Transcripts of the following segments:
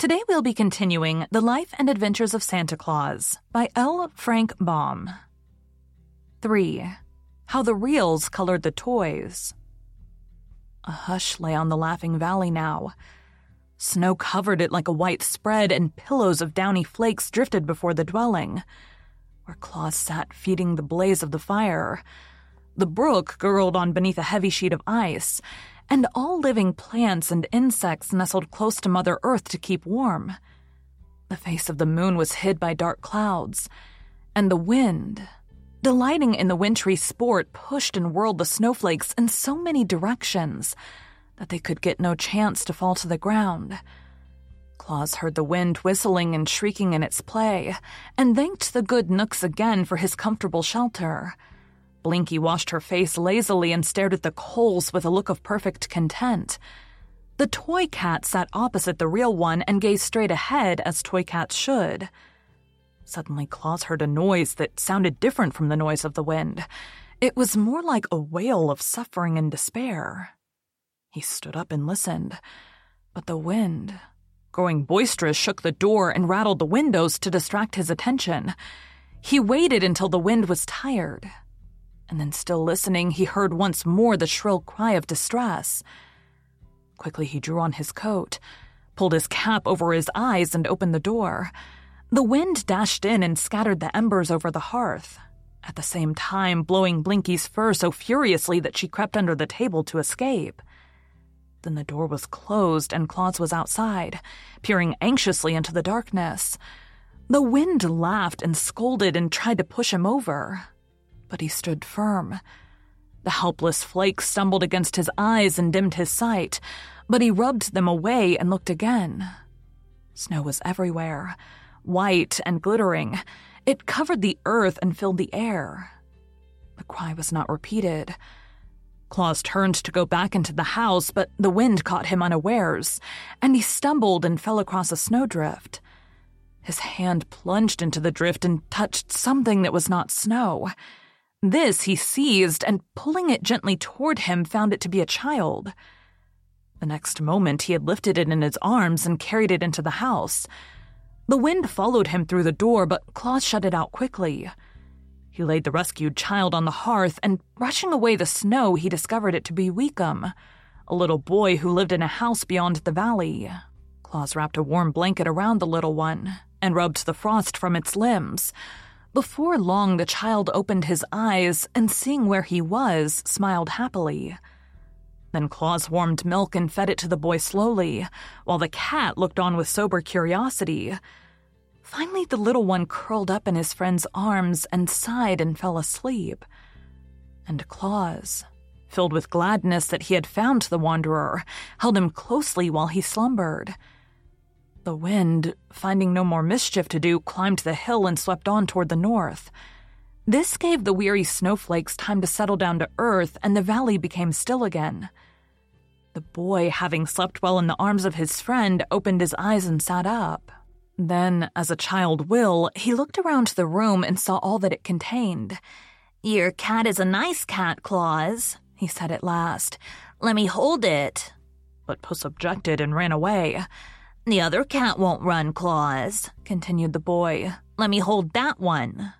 Today we'll be continuing The Life and Adventures of Santa Claus by L. Frank Baum. 3. How the Ryls Colored the Toys. A hush lay on the Laughing Valley now. Snow covered it like a white spread, and pillows of downy flakes drifted before the dwelling, where Claus sat feeding the blaze of the fire. The brook gurgled on beneath a heavy sheet of ice, and all living plants and insects nestled close to Mother Earth to keep warm. The face of the moon was hid by dark clouds, and the wind, delighting in the wintry sport, pushed and whirled the snowflakes in so many directions that they could get no chance to fall to the ground. Claus heard the wind whistling and shrieking in its play, and thanked the good Knooks again for his comfortable shelter. Blinky washed her face lazily and stared at the coals with a look of perfect content. The toy cat sat opposite the real one and gazed straight ahead as toy cats should. Suddenly, Claus heard a noise that sounded different from the noise of the wind. It was more like a wail of suffering and despair. He stood up and listened, but the wind, growing boisterous, shook the door and rattled the windows to distract his attention. He waited until the wind was tired and then still listening, he heard once more the shrill cry of distress. Quickly, he drew on his coat, pulled his cap over his eyes, and opened the door. The wind dashed in and scattered the embers over the hearth, at the same time blowing Blinky's fur so furiously that she crept under the table to escape. Then the door was closed and Claus was outside, peering anxiously into the darkness. The wind laughed and scolded and tried to push him over, but he stood firm. The helpless flakes stumbled against his eyes and dimmed his sight, but he rubbed them away and looked again. Snow was everywhere, white and glittering. It covered the earth and filled the air. The cry was not repeated. Claus turned to go back into the house, but the wind caught him unawares, and he stumbled and fell across a snowdrift. His hand plunged into the drift and touched something that was not snow. This he seized and, pulling it gently toward him, found it to be a child. The next moment, he had lifted it in his arms and carried it into the house. The wind followed him through the door, but Claus shut it out quickly. He laid the rescued child on the hearth, and brushing away the snow, he discovered it to be Weekum, a little boy who lived in a house beyond the valley. Claus wrapped a warm blanket around the little one and rubbed the frost from its limbs. Before long, the child opened his eyes and, seeing where he was, smiled happily. Then Claus warmed milk and fed it to the boy slowly, while the cat looked on with sober curiosity. Finally, the little one curled up in his friend's arms and sighed and fell asleep. And Claus, filled with gladness that he had found the wanderer, held him closely while he slumbered. The wind, finding no more mischief to do, climbed the hill and swept on toward the north. This gave the weary snowflakes time to settle down to earth, and the valley became still again. The boy, having slept well in the arms of his friend, opened his eyes and sat up. Then, as a child will, he looked around the room and saw all that it contained. Your cat is a nice cat, Claus, he said at last. Let me hold it. But Puss objected and ran away. The other cat won't run, Claus, continued the boy. Let me hold that one.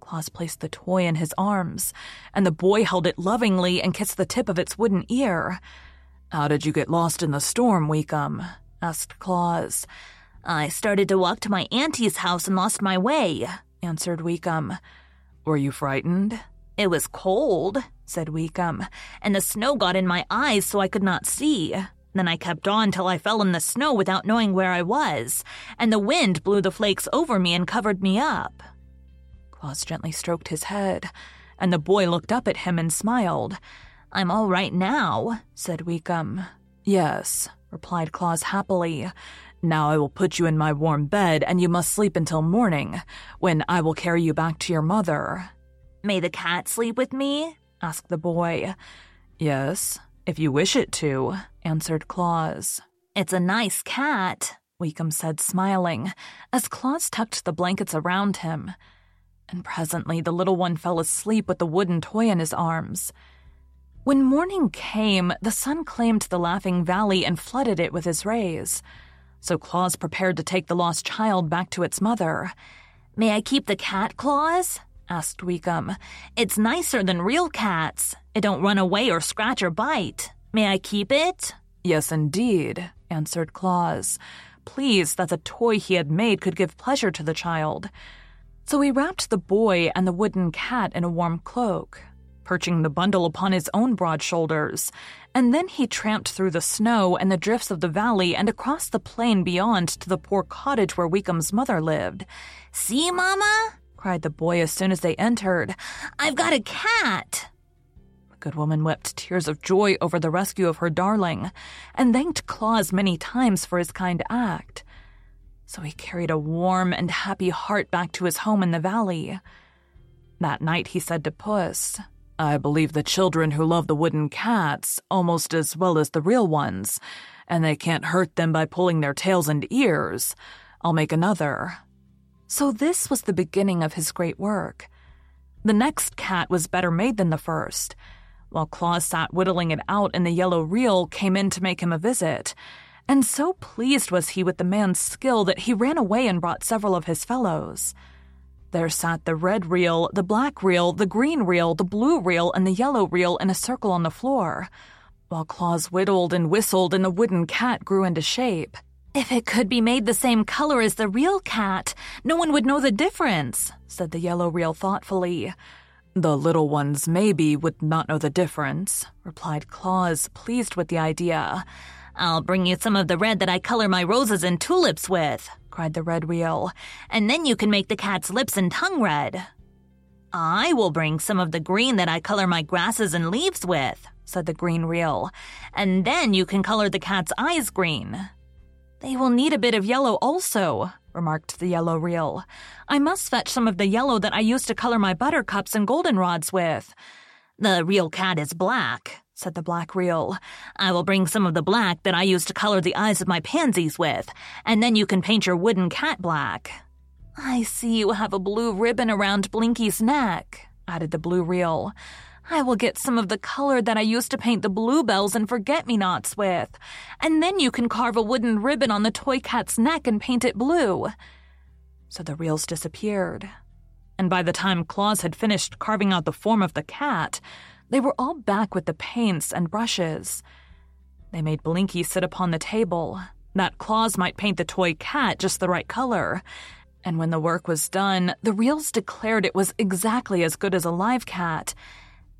Claus placed the toy in his arms, and the boy held it lovingly and kissed the tip of its wooden ear. How did you get lost in the storm, Weekum? asked Claus. I started to walk to my auntie's house and lost my way, answered Weekum. Were you frightened? It was cold, said Weekum, and the snow got in my eyes so I could not see. Then I kept on till I fell in the snow without knowing where I was, and the wind blew the flakes over me and covered me up. Claus gently stroked his head, and the boy looked up at him and smiled. I'm all right now, said Weekum. Yes, replied Claus happily. Now I will put you in my warm bed, and you must sleep until morning, when I will carry you back to your mother. May the cat sleep with me? asked the boy. Yes, if you wish it to, answered Claus. It's a nice cat, Weekum said, smiling, as Claus tucked the blankets around him and presently the little one fell asleep with the wooden toy in his arms. When morning came, the sun claimed the Laughing Valley and flooded it with his rays. So Claus prepared to take the lost child back to its mother. May I keep the cat, Claus? Asked Weekum. It's nicer than real cats. It don't run away or scratch or bite. May I keep it? Yes, indeed, answered Claus, pleased that the toy he had made could give pleasure to the child. So he wrapped the boy and the wooden cat in a warm cloak, perching the bundle upon his own broad shoulders, and then he tramped through the snow and the drifts of the valley and across the plain beyond to the poor cottage where Weekum's mother lived. See, Mama? Cried the boy as soon as they entered. I've got a cat. The good woman wept tears of joy over the rescue of her darling, and thanked Claus many times for his kind act so he carried a warm and happy heart back to his home in the valley. That night he said to Puss, I believe the children who love the wooden cats almost as well as the real ones, and they can't hurt them by pulling their tails and ears. I'll make another. So this was the beginning of his great work. The next cat was better made than the first. While Claus sat whittling it out and the yellow Ryl came in to make him a visit, and so pleased was he with the man's skill that he ran away and brought several of his fellows. There sat the red Ryl, the black Ryl, the green Ryl, the blue Ryl, and the yellow Ryl in a circle on the floor, while Claus whittled and whistled and the wooden cat grew into shape. If it could be made the same color as the real cat, no one would know the difference, said the yellow Ryl thoughtfully. The little ones maybe would not know the difference, replied Claus, pleased with the idea. I'll bring you some of the red that I color my roses and tulips with, cried the red Ryl, and then you can make the cat's lips and tongue red. I will bring some of the green that I color my grasses and leaves with, said the green Ryl, and then you can color the cat's eyes green. They will need a bit of yellow also, remarked the yellow Ryl. I must fetch some of the yellow that I used to color my buttercups and goldenrods with. The real cat is black, said the black Ryl. I will bring some of the black that I used to color the eyes of my pansies with, and then you can paint your wooden cat black. I see you have a blue ribbon around Blinky's neck, added the blue Ryl. I will get some of the color that I used to paint the bluebells and forget-me-nots with, and then you can carve a wooden ribbon on the toy cat's neck and paint it blue. So the Ryls disappeared. And by the time Claus had finished carving out the form of the cat, they were all back with the paints and brushes. They made Blinky sit upon the table, that Claus might paint the toy cat just the right color. And when the work was done, the Ryls declared it was exactly as good as a live cat.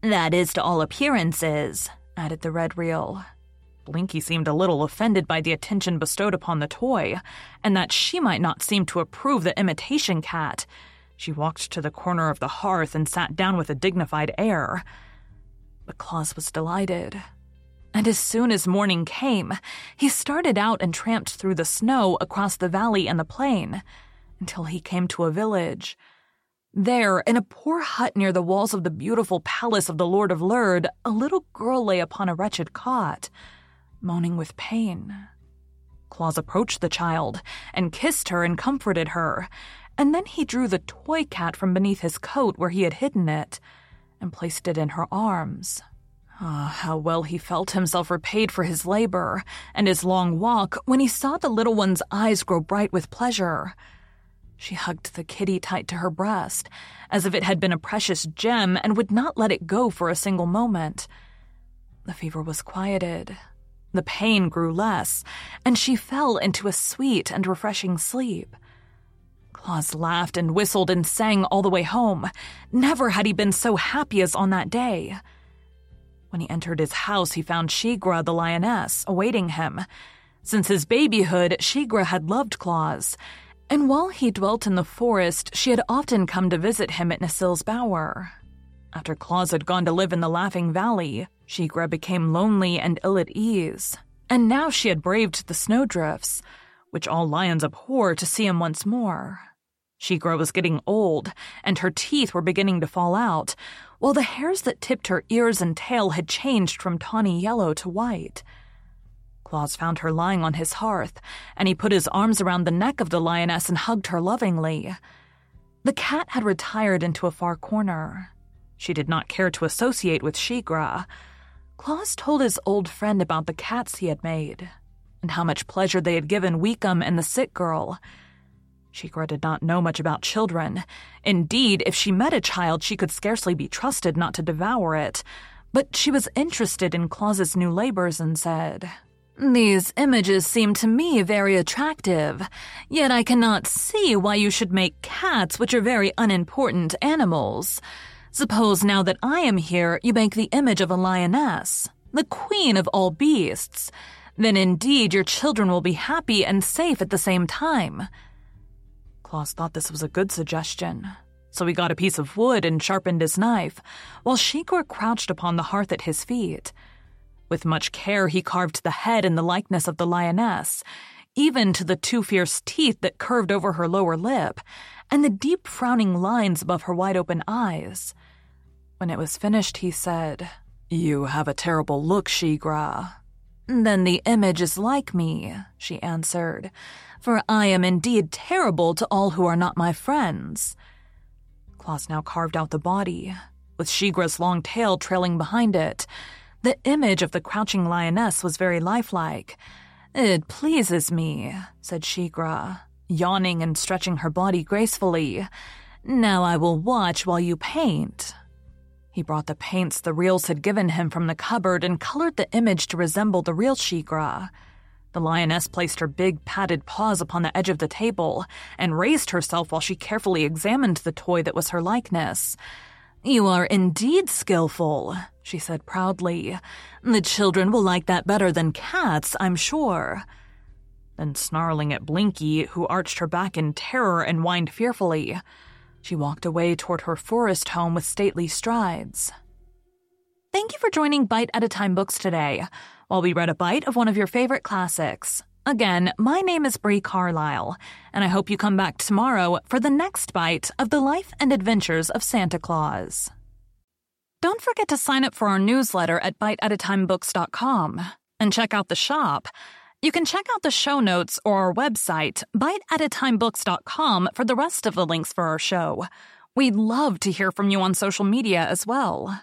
That is to all appearances, added the red Ryl. Blinky seemed a little offended by the attention bestowed upon the toy, and that she might not seem to approve the imitation cat. She walked to the corner of the hearth and sat down with a dignified air. But Claus was delighted. And as soon as morning came, he started out and tramped through the snow across the valley and the plain until he came to a village. There, in a poor hut near the walls of the beautiful palace of the Lord of Lerd, a little girl lay upon a wretched cot, moaning with pain. Claus approached the child and kissed her and comforted her, and then he drew the toy cat from beneath his coat where he had hidden it and placed it in her arms. Ah, how well he felt himself repaid for his labor and his long walk when he saw the little one's eyes grow bright with pleasure. She hugged the kitty tight to her breast, as if it had been a precious gem and would not let it go for a single moment. The fever was quieted. The pain grew less, and she fell into a sweet and refreshing sleep. Claus laughed and whistled and sang all the way home. Never had he been so happy as on that day. When he entered his house, he found Shiegra, the lioness awaiting him. Since his babyhood, Shiegra had loved Claus, and while he dwelt in the forest, she had often come to visit him at Necile's bower. After Claus had gone to live in the Laughing Valley, Shiegra became lonely and ill at ease, and now she had braved the snowdrifts, which all lions abhor to see him once more. Shiegra was getting old, and her teeth were beginning to fall out, while the hairs that tipped her ears and tail had changed from tawny yellow to white. Claus found her lying on his hearth, and he put his arms around the neck of the lioness and hugged her lovingly. The cat had retired into a far corner. She did not care to associate with Shiegra. Claus told his old friend about the cats he had made, and how much pleasure they had given Weekum and the sick girl. Shiegra did not know much about children. Indeed, if she met a child, she could scarcely be trusted not to devour it. But she was interested in Claus's new labors and said, These images seem to me very attractive, yet I cannot see why you should make cats, which are very unimportant animals. Suppose now that I am here, you make the image of a lioness, the queen of all beasts. Then indeed your children will be happy and safe at the same time. Claus thought this was a good suggestion, so he got a piece of wood and sharpened his knife, while Shiegra crouched upon the hearth at his feet. With much care, he carved the head in the likeness of the lioness, even to the two fierce teeth that curved over her lower lip, and the deep frowning lines above her wide open eyes. When it was finished, he said, You have a terrible look, Shiegra. Then the image is like me, she answered, for I am indeed terrible to all who are not my friends. Claus now carved out the body, with Shiegra's long tail trailing behind it. The image of the crouching lioness was very lifelike. It pleases me, said Shiegra, yawning and stretching her body gracefully. Now I will watch while you paint. He brought the paints the Ryls had given him from the cupboard and colored the image to resemble the real Shiegra. The lioness placed her big padded paws upon the edge of the table and raised herself while she carefully examined the toy that was her likeness. You are indeed skillful, she said proudly. The children will like that better than cats, I'm sure. Then, snarling at Blinky, who arched her back in terror and whined fearfully, she walked away toward her forest home with stately strides. Thank you for joining Bite at a Time Books today, while we read a bite of one of your favorite classics. Again, my name is Bree Carlisle, and I hope you come back tomorrow for the next bite of the life and adventures of Santa Claus. Don't forget to sign up for our newsletter at biteatatimebooks.com and check out the shop you can check out the show notes or our website, biteatatimebooks.com, for the rest of the links for our show. We'd love to hear from you on social media as well.